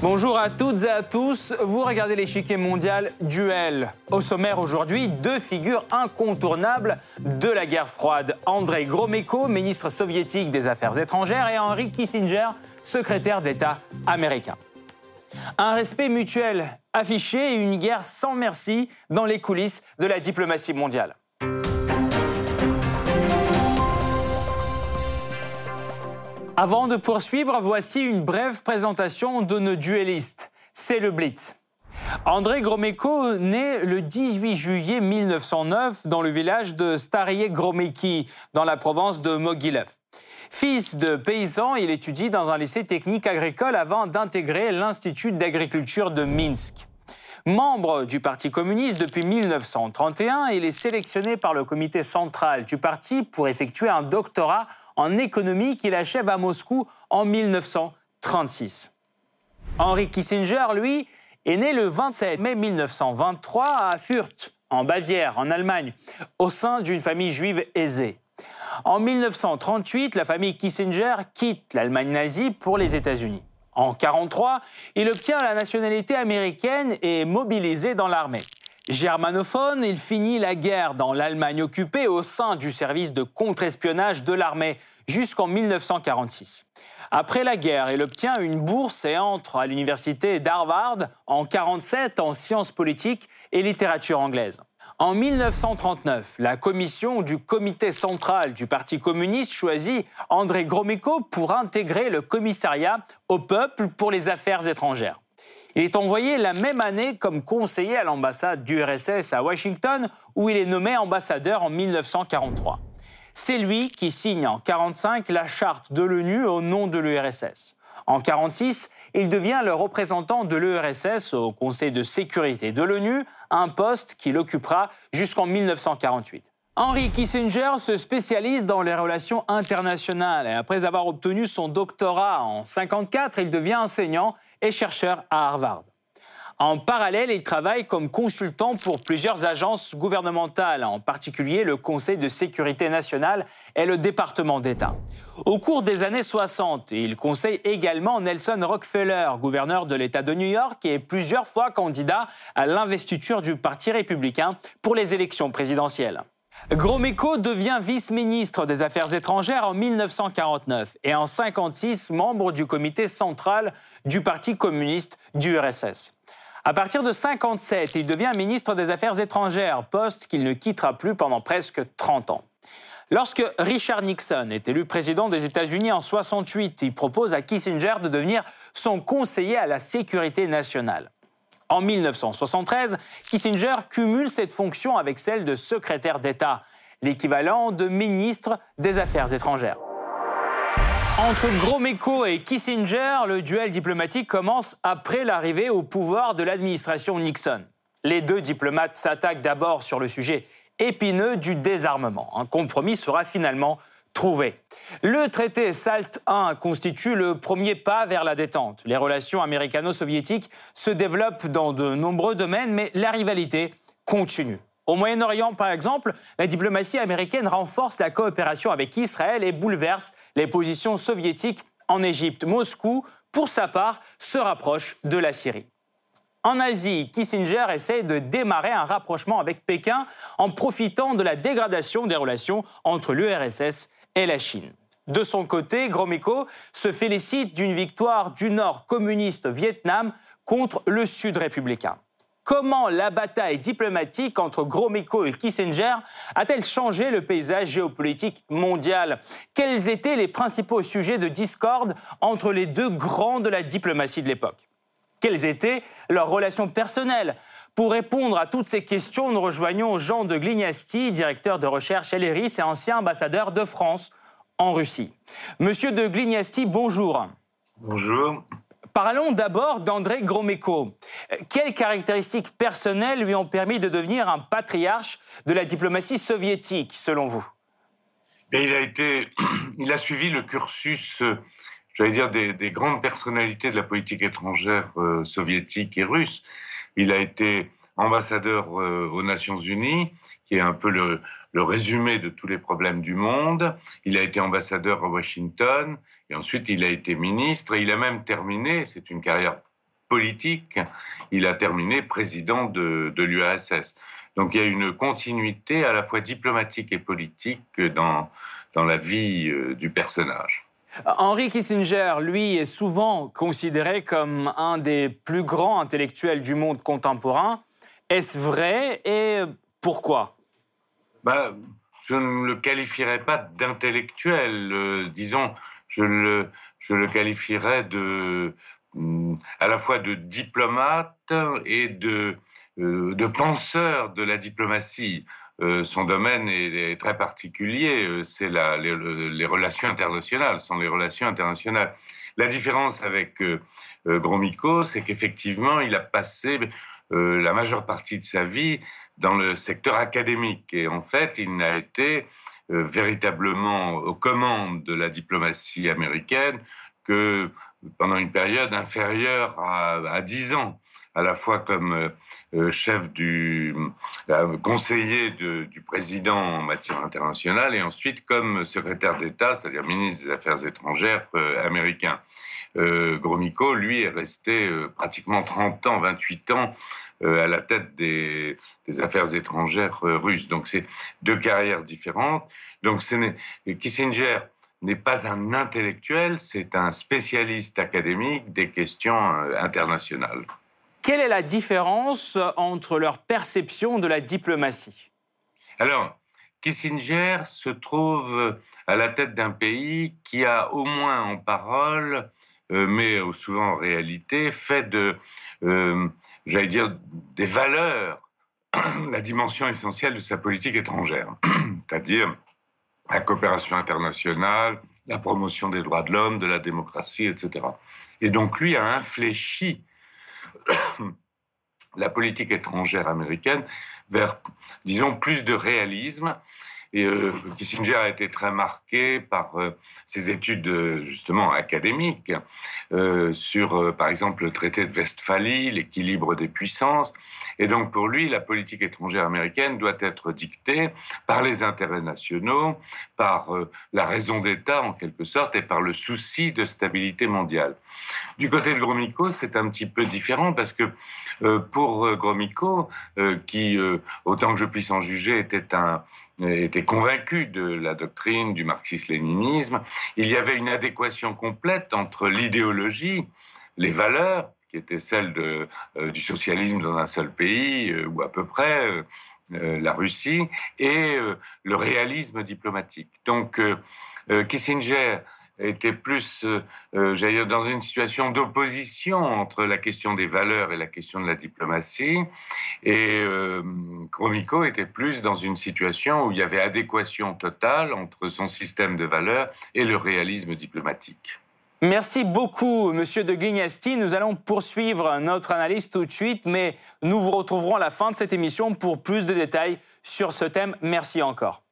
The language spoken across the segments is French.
Bonjour à toutes et à tous, vous regardez l'échiquier mondial Duel. Au sommaire aujourd'hui, deux figures incontournables de la guerre froide. Andrei Gromyko, ministre soviétique des Affaires étrangères, et Henry Kissinger, secrétaire d'État américain. Un respect mutuel affiché et une guerre sans merci dans les coulisses de la diplomatie mondiale. Avant de poursuivre, voici une brève présentation de nos duellistes. C'est le Blitz. André Gromyko naît le 18 juillet 1909 dans le village de Starie Gromyki, dans la province de Mogilev. Fils de paysan, il étudie dans un lycée technique agricole avant d'intégrer l'Institut d'agriculture de Minsk. Membre du Parti communiste depuis 1931, il est sélectionné par le comité central du parti pour effectuer un doctorat en économie qu'il achève à Moscou en 1936. Henri Kissinger, lui, est né le 27 mai 1923 à Fürth, en Bavière, en Allemagne, au sein d'une famille juive aisée. En 1938, la famille Kissinger quitte l'Allemagne nazie pour les États-Unis. En 1943, il obtient la nationalité américaine et est mobilisé dans l'armée. Germanophone, il finit la guerre dans l'Allemagne occupée au sein du service de contre-espionnage de l'armée jusqu'en 1946. Après la guerre, il obtient une bourse et entre à l'université d'Harvard en 1947 en sciences politiques et littérature anglaise. En 1939, la commission du comité central du Parti communiste choisit André Gromyko pour intégrer le commissariat au peuple pour les affaires étrangères. Il est envoyé la même année comme conseiller à l'ambassade du RSS à Washington, où il est nommé ambassadeur en 1943. C'est lui qui signe en 1945 la charte de l'ONU au nom de l'URSS. En 1946, il devient le représentant de l'URSS au Conseil de sécurité de l'ONU, un poste qu'il occupera jusqu'en 1948. Henry Kissinger se spécialise dans les relations internationales et après avoir obtenu son doctorat en 1954, il devient enseignant et chercheur à Harvard. En parallèle, il travaille comme consultant pour plusieurs agences gouvernementales, en particulier le Conseil de sécurité nationale et le département d'État. Au cours des années 60, il conseille également Nelson Rockefeller, gouverneur de l'État de New York et plusieurs fois candidat à l'investiture du Parti républicain pour les élections présidentielles. Gromyko devient vice-ministre des Affaires étrangères en 1949 et en 1956 membre du comité central du Parti communiste du RSS. À partir de 1957, il devient ministre des Affaires étrangères, poste qu'il ne quittera plus pendant presque 30 ans. Lorsque Richard Nixon est élu président des États-Unis en 68, il propose à Kissinger de devenir son conseiller à la sécurité nationale. En 1973, Kissinger cumule cette fonction avec celle de secrétaire d'État, l'équivalent de ministre des Affaires étrangères. Entre Gromyko et Kissinger, le duel diplomatique commence après l'arrivée au pouvoir de l'administration Nixon. Les deux diplomates s'attaquent d'abord sur le sujet épineux du désarmement. Un compromis sera finalement le traité SALT I constitue le premier pas vers la détente. Les relations américano-soviétiques se développent dans de nombreux domaines, mais la rivalité continue. Au Moyen-Orient, par exemple, la diplomatie américaine renforce la coopération avec Israël et bouleverse les positions soviétiques en Égypte. Moscou, pour sa part, se rapproche de la Syrie. En Asie, Kissinger essaie de démarrer un rapprochement avec Pékin en profitant de la dégradation des relations entre l'URSS et la Chine. De son côté, Gromyko se félicite d'une victoire du Nord communiste Vietnam contre le Sud républicain. Comment la bataille diplomatique entre Gromyko et Kissinger a-t-elle changé le paysage géopolitique mondial? Quels étaient les principaux sujets de discorde entre les deux grands de la diplomatie de l'époque? Quelles étaient leurs relations personnelles? Pour répondre à toutes ces questions, nous rejoignons Jean de Glignasti, directeur de recherche à l'ERIS et ancien ambassadeur de France en Russie. Monsieur de Glignasti, bonjour. Bonjour. Parlons d'abord d'André Gromyko. Quelles caractéristiques personnelles lui ont permis de devenir un patriarche de la diplomatie soviétique, selon vous? Il a, suivi le cursus j'allais dire, des, grandes personnalités de la politique étrangère euh, soviétique et russe. Il a été ambassadeur euh, aux Nations Unies, qui est un peu le, résumé de tous les problèmes du monde. Il a été ambassadeur à Washington, et ensuite il a été ministre, et il a même terminé, c'est une carrière politique, il a terminé président de, de l'URSS. Donc il y a une continuité à la fois diplomatique et politique dans, dans la vie euh, du personnage. Henry Kissinger, lui, est souvent considéré comme un des plus grands intellectuels du monde contemporain. Est-ce vrai et pourquoi? Ben, Je ne le qualifierais pas d'intellectuel. Euh, disons, je le, je le qualifierais de, mm, à la fois de diplomate et de, euh, de penseur de la diplomatie. Euh, son domaine est, très particulier, c'est les, les, relations internationales, sont les relations internationales. La différence avec Gromyko, c'est qu'effectivement, il a passé la majeure partie de sa vie dans le secteur académique. Et en fait, il n'a été véritablement aux commandes de la diplomatie américaine que pendant une période inférieure à, à 10 ans à la fois comme euh, euh, chef du euh, conseiller du président en matière internationale et ensuite comme secrétaire d'État, c'est-à-dire ministre des Affaires étrangères américain. Gromyko, lui, est resté pratiquement 30 ans, 28 ans à la tête des, des affaires étrangères russes. Donc c'est deux carrières différentes. Donc Kissinger n'est pas un intellectuel, c'est un spécialiste académique des questions internationales. Quelle est la différence entre leur perception de la diplomatie? Alors, Kissinger se trouve à la tête d'un pays qui a au moins en parole, euh, mais souvent en réalité, fait de, euh, j'allais dire, des valeurs la dimension essentielle de sa politique étrangère, c'est-à-dire la coopération internationale, la promotion des droits de l'homme, de la démocratie, etc. Et donc lui a infléchi la politique étrangère américaine vers, disons, plus de réalisme euh, Kissinger a été très marqué par euh, ses études euh, justement académiques sur, par exemple, le traité de Westphalie, l'équilibre des puissances. Et donc pour lui, la politique étrangère américaine doit être dictée par les intérêts nationaux, par la raison d'État en quelque sorte, et par le souci de stabilité mondiale. Du côté de Gromyko, c'est un petit peu différent parce que pour Gromyko, qui, autant que je puisse en juger, était un était convaincu de la doctrine du marxisme-léninisme. Il y avait une adéquation complète entre l'idéologie, les valeurs, qui étaient celles euh, du socialisme dans un seul pays, euh, ou à peu près, euh, la Russie, et le réalisme diplomatique. Donc, Kissinger était plus, euh, euh, j'allais dire, dans une situation d'opposition entre la question des valeurs et la question de la diplomatie. Et euh, était plus dans une situation où il y avait adéquation totale entre son système de valeurs et le réalisme diplomatique. Merci beaucoup, Monsieur de Glignasti. Nous allons poursuivre notre analyse tout de suite, mais nous vous retrouverons à la fin de cette émission pour plus de détails sur ce thème. Merci encore.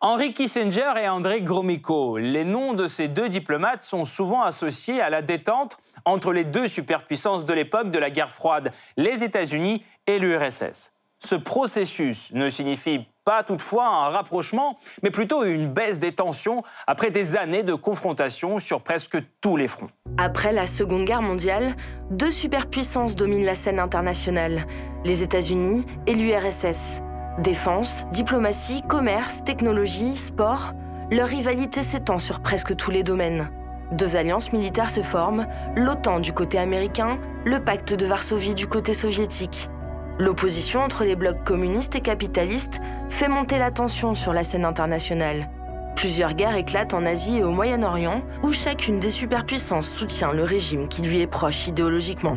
Henry Kissinger et André Gromyko, les noms de ces deux diplomates sont souvent associés à la détente entre les deux superpuissances de l'époque de la guerre froide, les États-Unis et l'URSS. Ce processus ne signifie pas toutefois un rapprochement, mais plutôt une baisse des tensions après des années de confrontation sur presque tous les fronts. Après la Seconde Guerre mondiale, deux superpuissances dominent la scène internationale, les États-Unis et l'URSS. Défense, diplomatie, commerce, technologie, sport, leur rivalité s'étend sur presque tous les domaines. Deux alliances militaires se forment, l'OTAN du côté américain, le pacte de Varsovie du côté soviétique. L'opposition entre les blocs communistes et capitalistes fait monter la tension sur la scène internationale. Plusieurs guerres éclatent en Asie et au Moyen-Orient, où chacune des superpuissances soutient le régime qui lui est proche idéologiquement.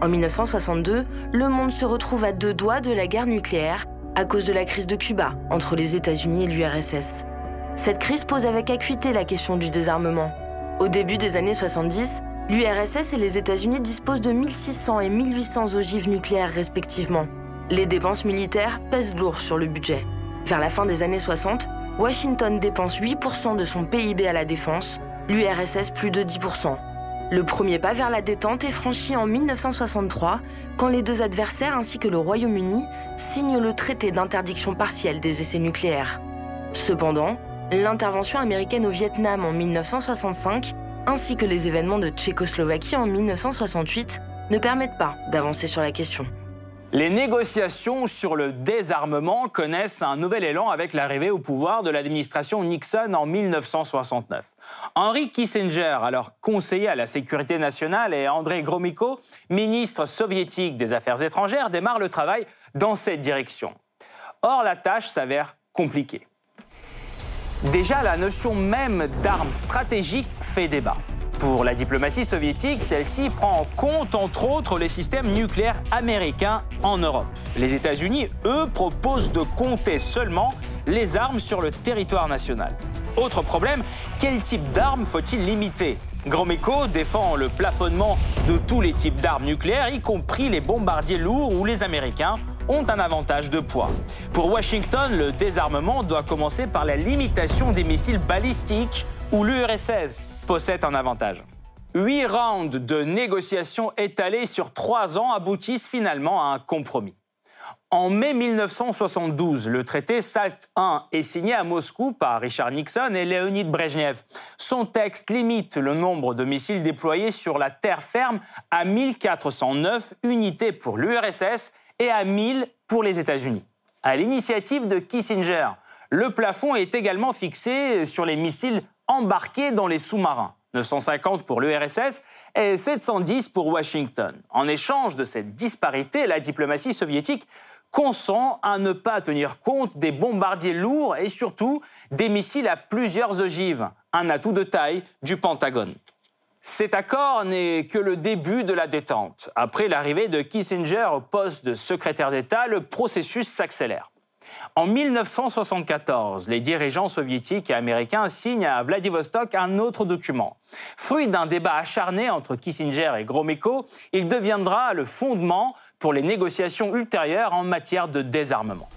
En 1962, le monde se retrouve à deux doigts de la guerre nucléaire à cause de la crise de Cuba entre les États-Unis et l'URSS. Cette crise pose avec acuité la question du désarmement. Au début des années 70, l'URSS et les États-Unis disposent de 1600 et 1800 ogives nucléaires respectivement. Les dépenses militaires pèsent lourd sur le budget. Vers la fin des années 60, Washington dépense 8% de son PIB à la défense, l'URSS plus de 10%. Le premier pas vers la détente est franchi en 1963, quand les deux adversaires ainsi que le Royaume-Uni signent le traité d'interdiction partielle des essais nucléaires. Cependant, l'intervention américaine au Vietnam en 1965, ainsi que les événements de Tchécoslovaquie en 1968, ne permettent pas d'avancer sur la question. Les négociations sur le désarmement connaissent un nouvel élan avec l'arrivée au pouvoir de l'administration Nixon en 1969. Henry Kissinger, alors conseiller à la sécurité nationale, et André Gromyko, ministre soviétique des Affaires étrangères, démarrent le travail dans cette direction. Or, la tâche s'avère compliquée. Déjà, la notion même d'armes stratégiques fait débat. Pour la diplomatie soviétique, celle-ci prend en compte entre autres les systèmes nucléaires américains en Europe. Les États-Unis, eux, proposent de compter seulement les armes sur le territoire national. Autre problème, quel type d'armes faut-il limiter? Gromyko défend le plafonnement de tous les types d'armes nucléaires, y compris les bombardiers lourds où les Américains ont un avantage de poids. Pour Washington, le désarmement doit commencer par la limitation des missiles balistiques où l'URSS possède un avantage. Huit rounds de négociations étalés sur trois ans aboutissent finalement à un compromis. En mai 1972, le traité SALT I est signé à Moscou par Richard Nixon et Leonid Brezhnev. Son texte limite le nombre de missiles déployés sur la terre ferme à 1409 unités pour l'URSS et à 1000 pour les États-Unis. À l'initiative de Kissinger, le plafond est également fixé sur les missiles embarqués dans les sous-marins. 950 pour l'URSS et 710 pour Washington. En échange de cette disparité, la diplomatie soviétique consent à ne pas tenir compte des bombardiers lourds et surtout des missiles à plusieurs ogives, un atout de taille du Pentagone. Cet accord n'est que le début de la détente. Après l'arrivée de Kissinger au poste de secrétaire d'État, le processus s'accélère. En 1974, les dirigeants soviétiques et américains signent à Vladivostok un autre document. Fruit d'un débat acharné entre Kissinger et Gromyko, il deviendra le fondement pour les négociations ultérieures en matière de désarmement.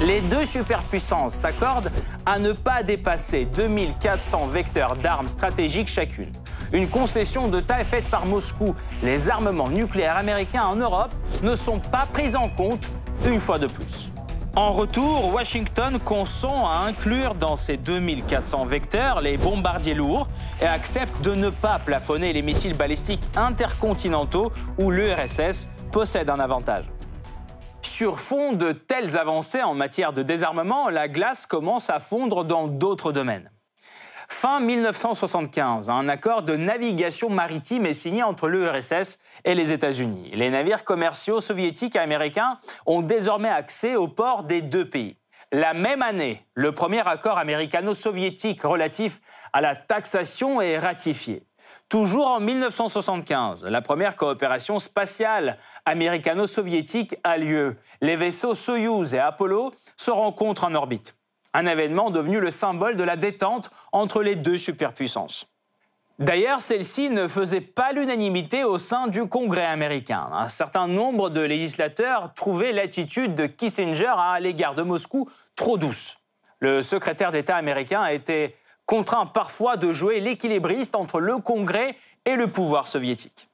Les deux superpuissances s'accordent à ne pas dépasser 2400 vecteurs d'armes stratégiques chacune. Une concession de taille faite par Moscou. Les armements nucléaires américains en Europe ne sont pas pris en compte une fois de plus. En retour, Washington consent à inclure dans ces 2400 vecteurs les bombardiers lourds et accepte de ne pas plafonner les missiles balistiques intercontinentaux où l'URSS possède un avantage. Sur fond de telles avancées en matière de désarmement, la glace commence à fondre dans d'autres domaines. Fin 1975, un accord de navigation maritime est signé entre l'URSS et les États-Unis. Les navires commerciaux soviétiques et américains ont désormais accès aux ports des deux pays. La même année, le premier accord américano-soviétique relatif à la taxation est ratifié. Toujours en 1975, la première coopération spatiale américano-soviétique a lieu. Les vaisseaux Soyuz et Apollo se rencontrent en orbite. Un événement devenu le symbole de la détente entre les deux superpuissances. D'ailleurs, celle-ci ne faisait pas l'unanimité au sein du Congrès américain. Un certain nombre de législateurs trouvaient l'attitude de Kissinger à l'égard de Moscou trop douce. Le secrétaire d'État américain a été contraint parfois de jouer l'équilibriste entre le Congrès et le pouvoir soviétique.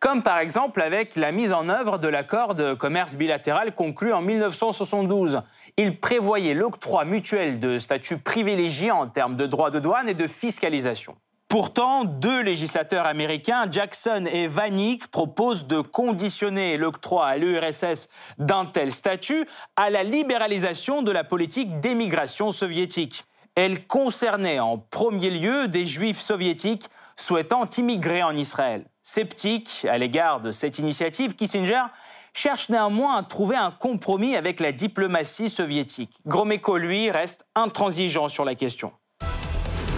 Comme par exemple avec la mise en œuvre de l'accord de commerce bilatéral conclu en 1972. Il prévoyait l'octroi mutuel de statuts privilégiés en termes de droits de douane et de fiscalisation. Pourtant, deux législateurs américains, Jackson et Vanik, proposent de conditionner l'octroi à l'URSS d'un tel statut à la libéralisation de la politique d'émigration soviétique. Elle concernait en premier lieu des juifs soviétiques souhaitant immigrer en Israël. Sceptique à l'égard de cette initiative, Kissinger cherche néanmoins à trouver un compromis avec la diplomatie soviétique. Gromyko, lui, reste intransigeant sur la question.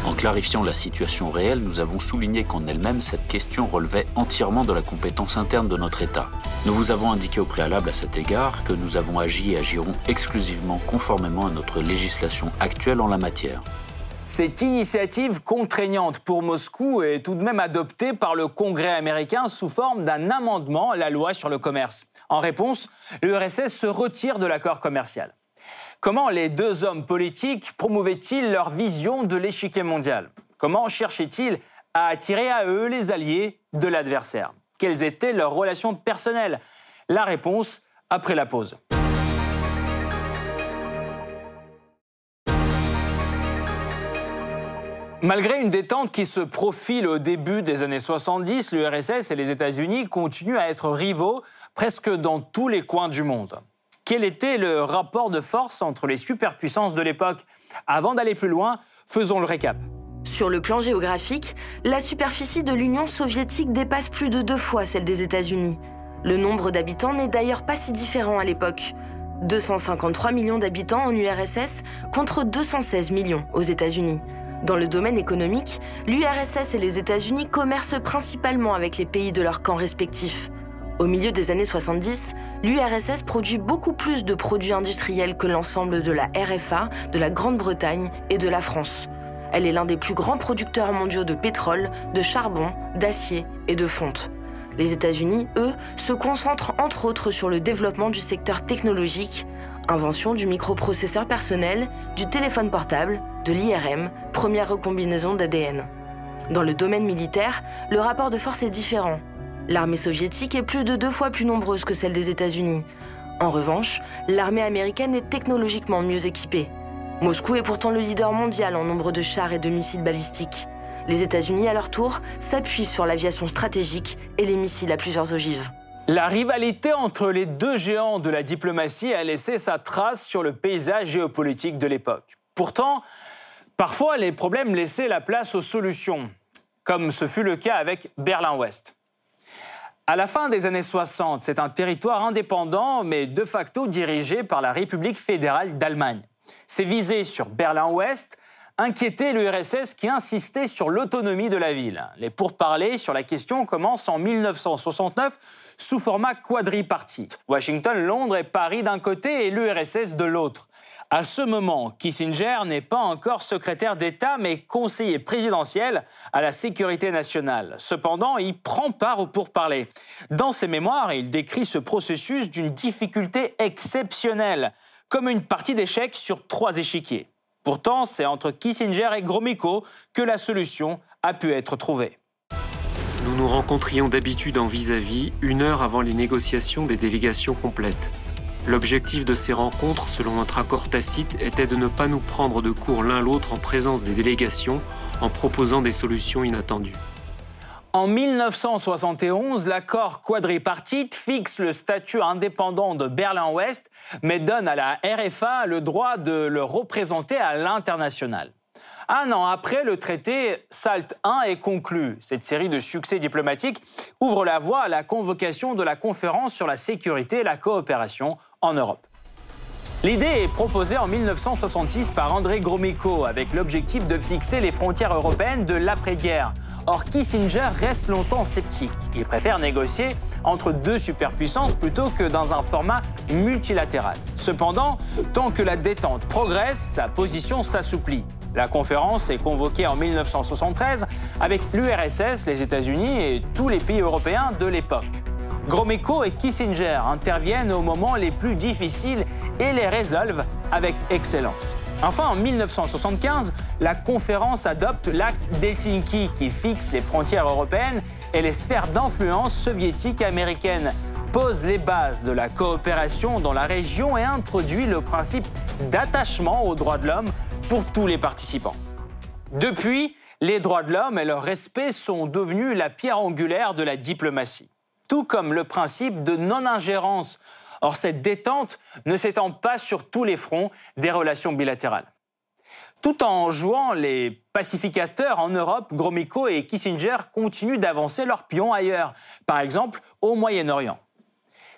En clarifiant la situation réelle, nous avons souligné qu'en elle-même, cette question relevait entièrement de la compétence interne de notre État. Nous vous avons indiqué au préalable à cet égard que nous avons agi et agirons exclusivement conformément à notre législation actuelle en la matière. Cette initiative contraignante pour Moscou est tout de même adoptée par le Congrès américain sous forme d'un amendement à la loi sur le commerce. En réponse, l'URSS se retire de l'accord commercial. Comment les deux hommes politiques promouvaient-ils leur vision de l'échiquier mondial? Comment cherchaient-ils à attirer à eux les alliés de l'adversaire? Quelles étaient leurs relations personnelles? La réponse après la pause. Malgré une détente qui se profile au début des années 70, l'URSS et les États-Unis continuent à être rivaux presque dans tous les coins du monde. Quel était le rapport de force entre les superpuissances de l'époque? Avant d'aller plus loin, faisons le récap. Sur le plan géographique, la superficie de l'Union soviétique dépasse plus de deux fois celle des États-Unis. Le nombre d'habitants n'est d'ailleurs pas si différent à l'époque. 253 millions d'habitants en URSS contre 216 millions aux États-Unis. Dans le domaine économique, l'URSS et les États-Unis commercent principalement avec les pays de leurs camps respectifs. Au milieu des années 70, l'URSS produit beaucoup plus de produits industriels que l'ensemble de la RFA, de la Grande-Bretagne et de la France. Elle est l'un des plus grands producteurs mondiaux de pétrole, de charbon, d'acier et de fonte. Les États-Unis, eux, se concentrent entre autres sur le développement du secteur technologique, Invention du microprocesseur personnel, du téléphone portable, de l'IRM, première recombinaison d'ADN. Dans le domaine militaire, le rapport de force est différent. L'armée soviétique est plus de deux fois plus nombreuse que celle des États-Unis. En revanche, l'armée américaine est technologiquement mieux équipée. Moscou est pourtant le leader mondial en nombre de chars et de missiles balistiques. Les États-Unis, à leur tour, s'appuient sur l'aviation stratégique et les missiles à plusieurs ogives. La rivalité entre les deux géants de la diplomatie a laissé sa trace sur le paysage géopolitique de l'époque. Pourtant, parfois les problèmes laissaient la place aux solutions, comme ce fut le cas avec Berlin-Ouest. À la fin des années 60, c'est un territoire indépendant, mais de facto dirigé par la République fédérale d'Allemagne. C'est visé sur Berlin-Ouest inquiétait l'URSS qui insistait sur l'autonomie de la ville. Les pourparlers sur la question commencent en 1969 sous format quadripartite. Washington, Londres et Paris d'un côté et l'URSS de l'autre. À ce moment, Kissinger n'est pas encore secrétaire d'État, mais conseiller présidentiel à la sécurité nationale. Cependant, il prend part au pourparlers. Dans ses mémoires, il décrit ce processus d'une difficulté exceptionnelle, comme une partie d'échecs sur trois échiquiers. Pourtant, c'est entre Kissinger et Gromyko que la solution a pu être trouvée. Nous nous rencontrions d'habitude en vis-à-vis une heure avant les négociations des délégations complètes. L'objectif de ces rencontres, selon notre accord tacite, était de ne pas nous prendre de court l'un l'autre en présence des délégations en proposant des solutions inattendues. En 1971, l'accord quadripartite fixe le statut indépendant de Berlin-Ouest, mais donne à la RFA le droit de le représenter à l'international. Un an après, le traité SALT I est conclu. Cette série de succès diplomatiques ouvre la voie à la convocation de la conférence sur la sécurité et la coopération en Europe. L'idée est proposée en 1966 par André Gromyko avec l'objectif de fixer les frontières européennes de l'après-guerre. Or, Kissinger reste longtemps sceptique. Il préfère négocier entre deux superpuissances plutôt que dans un format multilatéral. Cependant, tant que la détente progresse, sa position s'assouplit. La conférence est convoquée en 1973 avec l'URSS, les États-Unis et tous les pays européens de l'époque. Gromyko et Kissinger interviennent aux moments les plus difficiles et les résolvent avec excellence. Enfin, en 1975, la conférence adopte l'acte d'Helsinki qui fixe les frontières européennes et les sphères d'influence soviétiques et américaines, pose les bases de la coopération dans la région et introduit le principe d'attachement aux droits de l'homme pour tous les participants. Depuis, les droits de l'homme et leur respect sont devenus la pierre angulaire de la diplomatie tout comme le principe de non-ingérence. Or, cette détente ne s'étend pas sur tous les fronts des relations bilatérales. Tout en jouant les pacificateurs en Europe, Gromyko et Kissinger continuent d'avancer leurs pions ailleurs, par exemple au Moyen-Orient.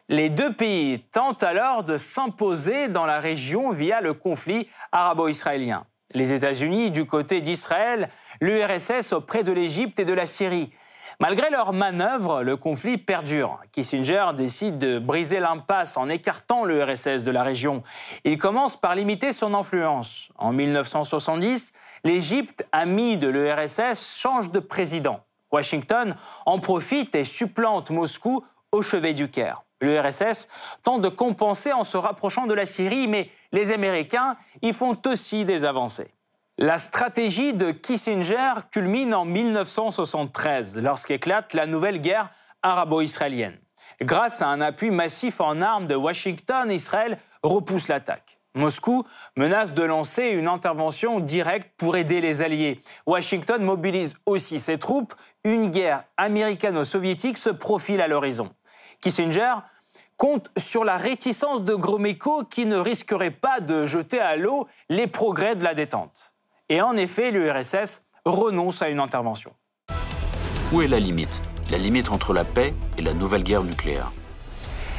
Les deux pays tentent alors de s'imposer dans la région via le conflit arabo-israélien. Les États-Unis du côté d'Israël, l'URSS auprès de l'Égypte et de la Syrie. Malgré leurs manœuvres, le conflit perdure. Kissinger décide de briser l'impasse en écartant l'URSS de la région. Il commence par limiter son influence. En 1970, l'Égypte, amie de l'URSS, change de président. Washington en profite et supplante Moscou au chevet du Caire. L'URSS tente de compenser en se rapprochant de la Syrie, mais les Américains y font aussi des avancées. La stratégie de Kissinger culmine en 1973, lorsqu'éclate la nouvelle guerre arabo-israélienne. Grâce à un appui massif en armes de Washington, Israël repousse l'attaque. Moscou menace de lancer une intervention directe pour aider les Alliés. Washington mobilise aussi ses troupes. Une guerre américano-soviétique se profile à l'horizon. Kissinger compte sur la réticence de Gromyko qui ne risquerait pas de jeter à l'eau les progrès de la détente. Et en effet, l'URSS renonce à une intervention. Où est la limite? La limite entre la paix et la nouvelle guerre nucléaire.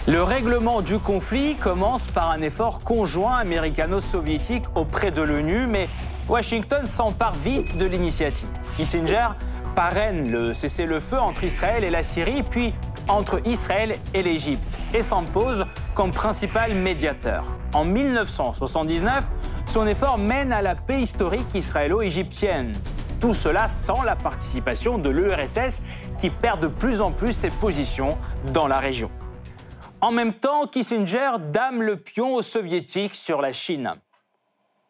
Le règlement du conflit commence par un effort conjoint américano-soviétique auprès de l'ONU, mais Washington s'empare vite de l'initiative. Kissinger parraine le cessez-le-feu entre Israël et la Syrie, puis entre Israël et l'Égypte, et s'impose comme principal médiateur. En 1979, son effort mène à la paix historique israélo-égyptienne. Tout cela sans la participation de l'URSS qui perd de plus en plus ses positions dans la région. En même temps, Kissinger dame le pion aux soviétiques sur la Chine.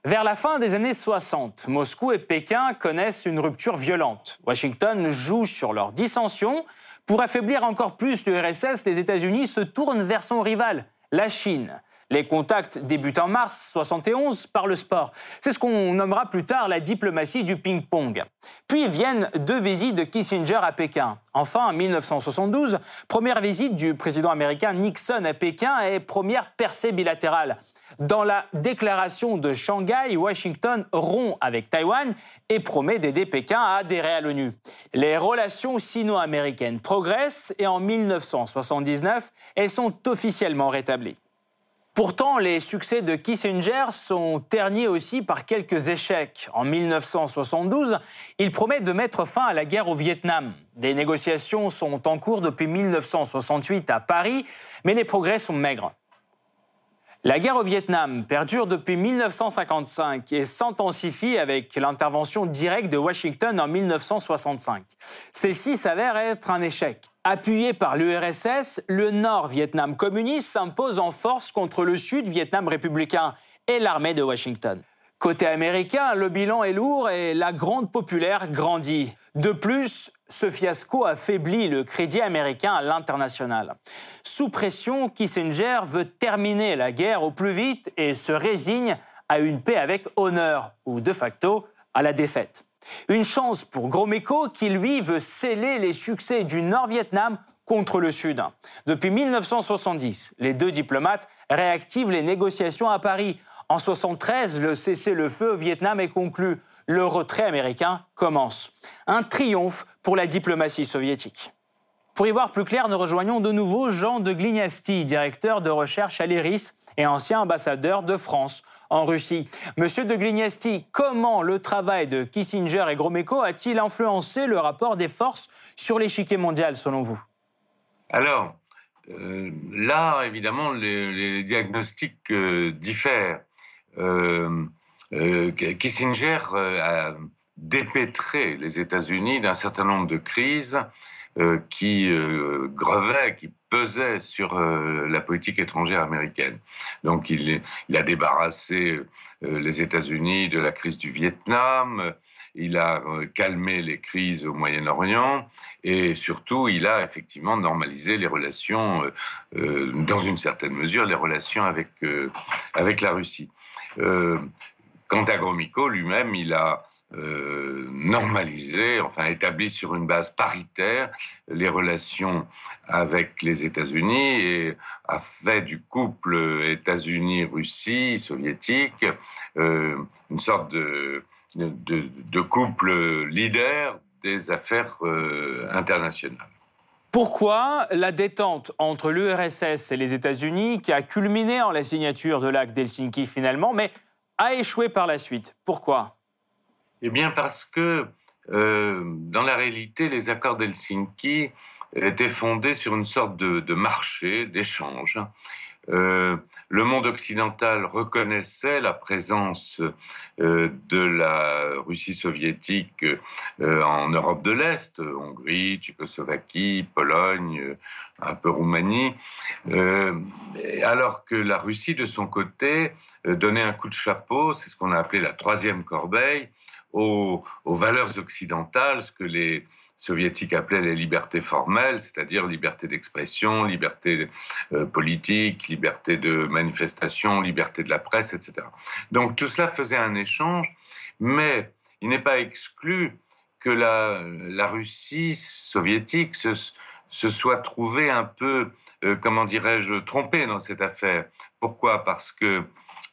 Vers la fin des années 60, Moscou et Pékin connaissent une rupture violente. Washington joue sur leur dissension. Pour affaiblir encore plus l'URSS, les États-Unis se tournent vers son rival, la Chine. Les contacts débutent en mars 71 par le sport. C'est ce qu'on nommera plus tard la diplomatie du ping-pong. Puis viennent deux visites de Kissinger à Pékin. Enfin, en 1972, première visite du président américain Nixon à Pékin et première percée bilatérale. Dans la déclaration de Shanghai, Washington rompt avec Taïwan et promet d'aider Pékin à adhérer à l'ONU. Les relations sino-américaines progressent et en 1979, elles sont officiellement rétablies. Pourtant, les succès de Kissinger sont terniés aussi par quelques échecs. En 1972, il promet de mettre fin à la guerre au Vietnam. Des négociations sont en cours depuis 1968 à Paris, mais les progrès sont maigres. La guerre au Vietnam perdure depuis 1955 et s'intensifie avec l'intervention directe de Washington en 1965. Celle-ci s'avère être un échec. Appuyé par l'URSS, le Nord Vietnam communiste s'impose en force contre le Sud Vietnam républicain et l'armée de Washington. Côté américain, le bilan est lourd et la grande populaire grandit. De plus, ce fiasco affaiblit le crédit américain à l'international. Sous pression, Kissinger veut terminer la guerre au plus vite et se résigne à une paix avec honneur, ou de facto à la défaite. Une chance pour Gromyko qui, lui, veut sceller les succès du Nord-Vietnam contre le Sud. Depuis 1970, les deux diplomates réactivent les négociations à Paris en 73, le cessez-le-feu au Vietnam est conclu. Le retrait américain commence. Un triomphe pour la diplomatie soviétique. Pour y voir plus clair, nous rejoignons de nouveau Jean de Glignasti, directeur de recherche à l'IRIS et ancien ambassadeur de France en Russie. Monsieur de Glignasti, comment le travail de Kissinger et Gromyko a-t-il influencé le rapport des forces sur l'échiquier mondial, selon vous? Alors, euh, là, évidemment, les, diagnostics euh, diffèrent. Euh, euh, Kissinger euh, a dépêtré les États-Unis d'un certain nombre de crises qui grevaient, qui pesaient sur la politique étrangère américaine. Donc il, il a débarrassé les États-Unis de la crise du Vietnam, il a calmé les crises au Moyen-Orient et surtout il a effectivement normalisé les relations, dans une certaine mesure, les relations avec, avec la Russie. Euh, quant à Gromyko lui-même, il a euh, normalisé, enfin établi sur une base paritaire les relations avec les États-Unis et a fait du couple États-Unis-Russie soviétique euh, une sorte de, de, couple leader des affaires internationales. Pourquoi la détente entre l'URSS et les États-Unis, qui a culminé en la signature de l'acte d'Helsinki finalement, mais a échoué par la suite? Pourquoi? Eh bien parce que euh, dans la réalité, les accords d'Helsinki étaient fondés sur une sorte de, marché, d'échange. Euh, le monde occidental reconnaissait la présence euh, de la Russie soviétique euh, en Europe de l'Est, Hongrie, Tchécoslovaquie, Pologne, un peu Roumanie, alors que la Russie, de son côté, donnait un coup de chapeau, c'est ce qu'on a appelé la troisième corbeille, aux, aux valeurs occidentales, ce que les soviétiques appelaient les libertés formelles, c'est-à-dire liberté d'expression, liberté euh, politique, liberté de manifestation, liberté de la presse, etc. Donc tout cela faisait un échange, mais il n'est pas exclu que la, Russie soviétique se, se, soit trouvée un peu, euh, comment dirais-je, trompée dans cette affaire. Pourquoi? Parce que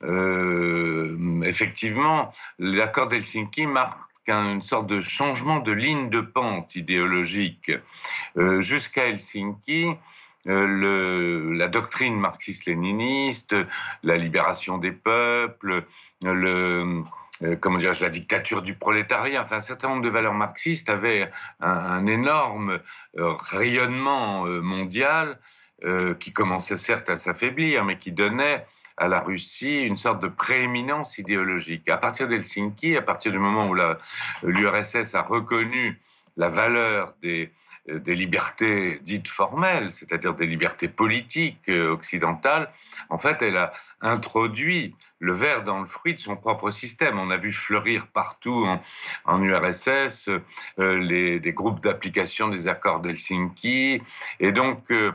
euh, effectivement, l'accord d'Helsinki marque une sorte de changement de ligne de pente idéologique. Euh, jusqu'à Helsinki, euh, le, la doctrine marxiste-léniniste, la libération des peuples, le, euh, comment dirais la dictature du prolétariat, enfin un certain nombre de valeurs marxistes avaient un, un énorme rayonnement mondial qui commençait certes à s'affaiblir, mais qui donnait à la Russie une sorte de prééminence idéologique. À partir d'Helsinki, à partir du moment où l'URSS a reconnu la valeur des, des libertés dites formelles, c'est-à-dire des libertés politiques euh, occidentales, en fait, elle a introduit le verre dans le fruit de son propre système. On a vu fleurir partout en, URSS euh, les, des groupes d'application des accords d'Helsinki, et donc euh,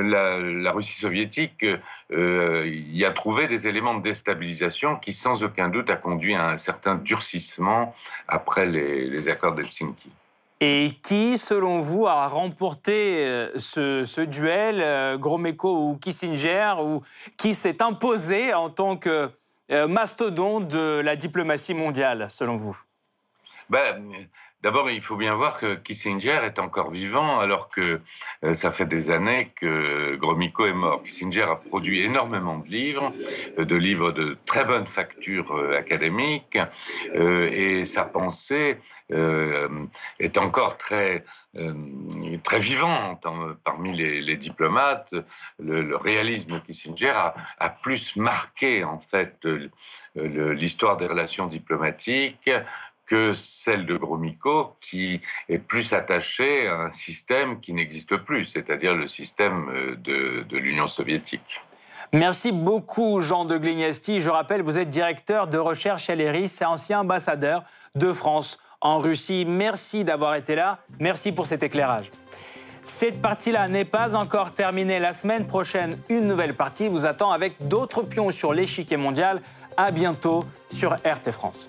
la, Russie soviétique euh, y a trouvé des éléments de déstabilisation qui, sans aucun doute, a conduit à un certain durcissement après les, accords d'Helsinki. Et qui, selon vous, a remporté euh, ce, duel, euh, Gromeko ou Kissinger, ou qui s'est imposé en tant que mastodonte de la diplomatie mondiale, selon vous? Ben, D'abord, il faut bien voir que Kissinger est encore vivant alors que euh, ça fait des années que Gromyko est mort. Kissinger a produit énormément de livres, euh, de livres de très bonne facture euh, académique, et sa pensée est encore très, très vivante parmi les, diplomates. Le, réalisme de Kissinger a, a, plus marqué en fait l'histoire des relations diplomatiques que celle de Gromyko, qui est plus attachée à un système qui n'existe plus, c'est-à-dire le système euh, de, de l'Union soviétique. Merci beaucoup, Jean de Glignesti. Je rappelle, vous êtes directeur de recherche à l'ERIS et ancien ambassadeur de France en Russie. Merci d'avoir été là. Merci pour cet éclairage. Cette partie-là n'est pas encore terminée. La semaine prochaine, une nouvelle partie vous attend avec d'autres pions sur l'échiquier mondial. À bientôt sur RT France.